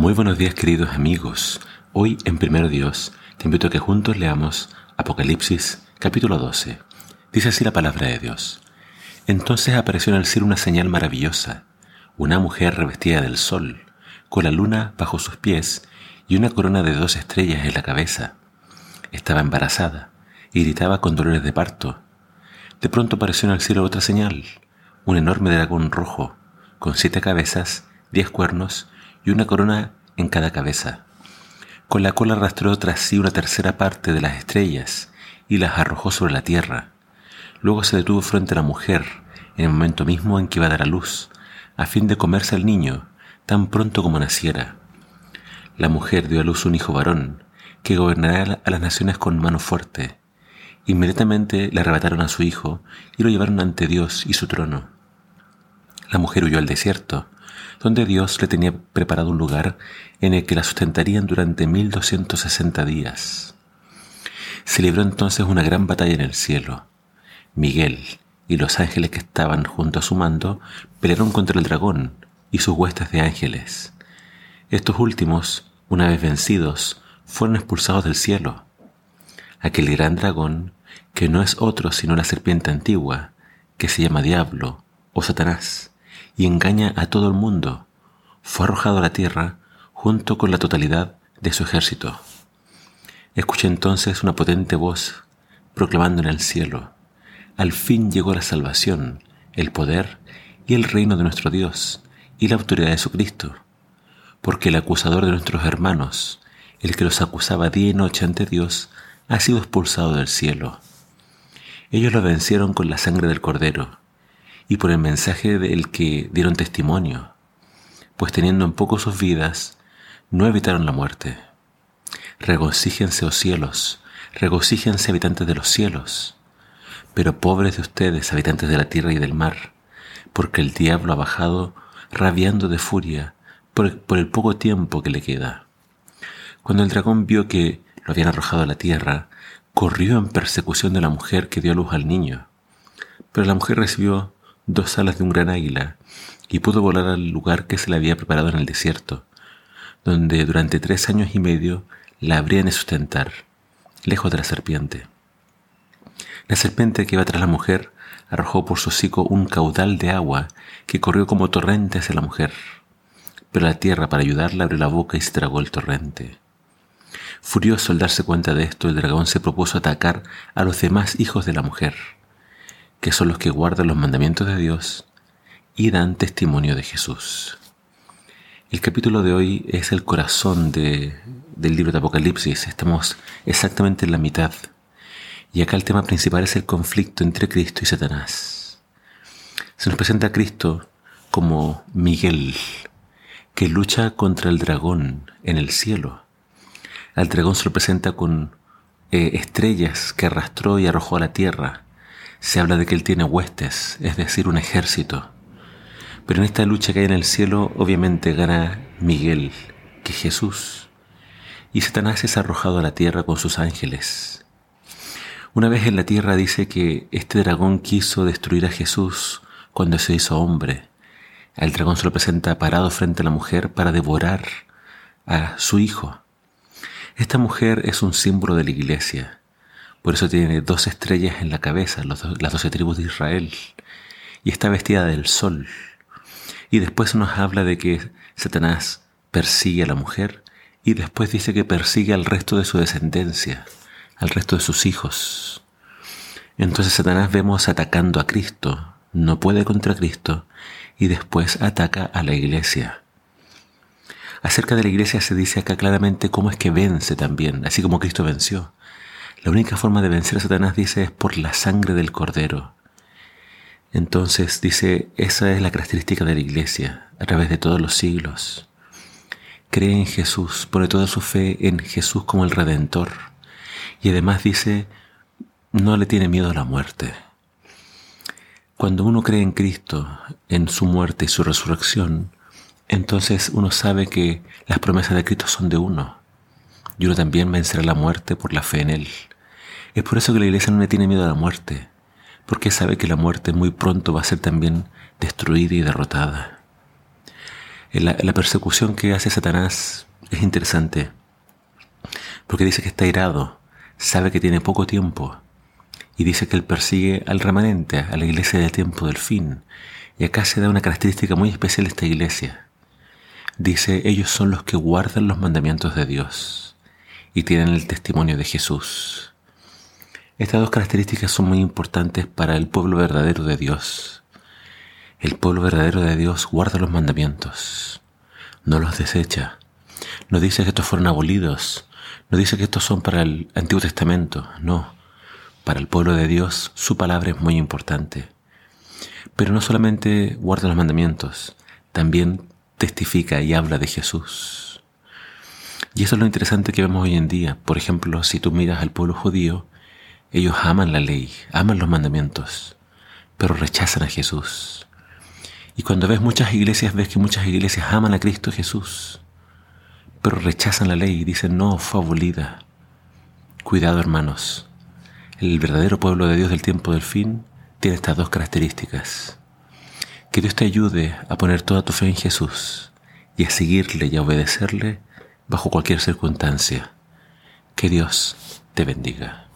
Muy buenos días queridos amigos. Hoy en Primero Dios te invito a que juntos leamos Apocalipsis capítulo 12. Dice así la palabra de Dios. Entonces apareció en el cielo una señal maravillosa, una mujer revestida del sol, con la luna bajo sus pies y una corona de dos estrellas en la cabeza. Estaba embarazada y gritaba con dolores de parto. De pronto apareció en el cielo otra señal, un enorme dragón rojo, con siete cabezas, diez cuernos y una corona en cada cabeza. Con la cola arrastró tras sí una tercera parte de las estrellas y las arrojó sobre la tierra. Luego se detuvo frente a la mujer, en el momento mismo en que iba a dar a luz, a fin de comerse al niño, tan pronto como naciera. La mujer dio a luz un hijo varón, que gobernará a las naciones con mano fuerte. Inmediatamente le arrebataron a su hijo y lo llevaron ante Dios y su trono. La mujer huyó al desierto, donde Dios le tenía preparado un lugar en el que la sustentarían durante 1260 días. Se libró entonces una gran batalla en el cielo. Miguel y los ángeles que estaban junto a su mando pelearon contra el dragón y sus huestes de ángeles. Estos últimos, una vez vencidos, fueron expulsados del cielo. Aquel gran dragón, que no es otro sino la serpiente antigua, que se llama Diablo o Satanás, y engaña a todo el mundo, fue arrojado a la tierra junto con la totalidad de su ejército. Escuché entonces una potente voz proclamando en el cielo, al fin llegó la salvación, el poder y el reino de nuestro Dios y la autoridad de su Cristo, porque el acusador de nuestros hermanos, el que los acusaba día y noche ante Dios, ha sido expulsado del cielo. Ellos lo vencieron con la sangre del Cordero y por el mensaje del que dieron testimonio, pues teniendo en poco sus vidas, no evitaron la muerte. Regocíjense, oh cielos, regocíjense, habitantes de los cielos, pero pobres de ustedes, habitantes de la tierra y del mar, porque el diablo ha bajado rabiando de furia por, por el poco tiempo que le queda. Cuando el dragón vio que lo habían arrojado a la tierra, corrió en persecución de la mujer que dio luz al niño. Pero la mujer recibió dos alas de un gran águila y pudo volar al lugar que se le había preparado en el desierto, donde durante tres años y medio la habrían de sustentar, lejos de la serpiente. La serpiente que iba tras la mujer arrojó por su hocico un caudal de agua que corrió como torrente hacia la mujer, pero la tierra para ayudarla abrió la boca y se tragó el torrente. Furioso al darse cuenta de esto, el dragón se propuso atacar a los demás hijos de la mujer que son los que guardan los mandamientos de Dios y dan testimonio de Jesús. El capítulo de hoy es el corazón del libro de Apocalipsis. Estamos exactamente en la mitad. Y acá el tema principal es el conflicto entre Cristo y Satanás. Se nos presenta a Cristo como Miguel, que lucha contra el dragón en el cielo. Al dragón se lo presenta con eh, estrellas que arrastró y arrojó a la tierra se habla de que él tiene huestes, es decir, un ejército. Pero en esta lucha que hay en el cielo, obviamente gana Miguel, que Jesús. Y Satanás es arrojado a la tierra con sus ángeles. Una vez en la tierra dice que este dragón quiso destruir a Jesús cuando se hizo hombre. El dragón se lo presenta parado frente a la mujer para devorar a su hijo. Esta mujer es un símbolo de la iglesia. Por eso tiene dos estrellas en la cabeza, las doce tribus de Israel, y está vestida del sol. Y después nos habla de que Satanás persigue a la mujer y después dice que persigue al resto de su descendencia, al resto de sus hijos. Entonces Satanás vemos atacando a Cristo, no puede contra Cristo, y después ataca a la iglesia. Acerca de la iglesia se dice acá claramente cómo es que vence también, así como Cristo venció. La única forma de vencer a Satanás, dice, es por la sangre del cordero. Entonces, dice, esa es la característica de la iglesia a través de todos los siglos. Cree en Jesús, pone toda su fe en Jesús como el Redentor. Y además dice, no le tiene miedo a la muerte. Cuando uno cree en Cristo, en su muerte y su resurrección, entonces uno sabe que las promesas de Cristo son de uno. Y uno también vencerá la muerte por la fe en Él. Es por eso que la iglesia no le tiene miedo a la muerte, porque sabe que la muerte muy pronto va a ser también destruida y derrotada. La, la persecución que hace Satanás es interesante, porque dice que está irado, sabe que tiene poco tiempo, y dice que él persigue al remanente, a la iglesia del tiempo del fin. Y acá se da una característica muy especial de esta iglesia. Dice, ellos son los que guardan los mandamientos de Dios y tienen el testimonio de Jesús. Estas dos características son muy importantes para el pueblo verdadero de Dios. El pueblo verdadero de Dios guarda los mandamientos, no los desecha. No dice que estos fueron abolidos, no dice que estos son para el Antiguo Testamento, no. Para el pueblo de Dios su palabra es muy importante. Pero no solamente guarda los mandamientos, también testifica y habla de Jesús. Y eso es lo interesante que vemos hoy en día. Por ejemplo, si tú miras al pueblo judío, ellos aman la ley, aman los mandamientos, pero rechazan a Jesús. Y cuando ves muchas iglesias, ves que muchas iglesias aman a Cristo Jesús, pero rechazan la ley y dicen, no, fue abolida. Cuidado hermanos, el verdadero pueblo de Dios del tiempo del fin tiene estas dos características. Que Dios te ayude a poner toda tu fe en Jesús y a seguirle y a obedecerle bajo cualquier circunstancia. Que Dios te bendiga.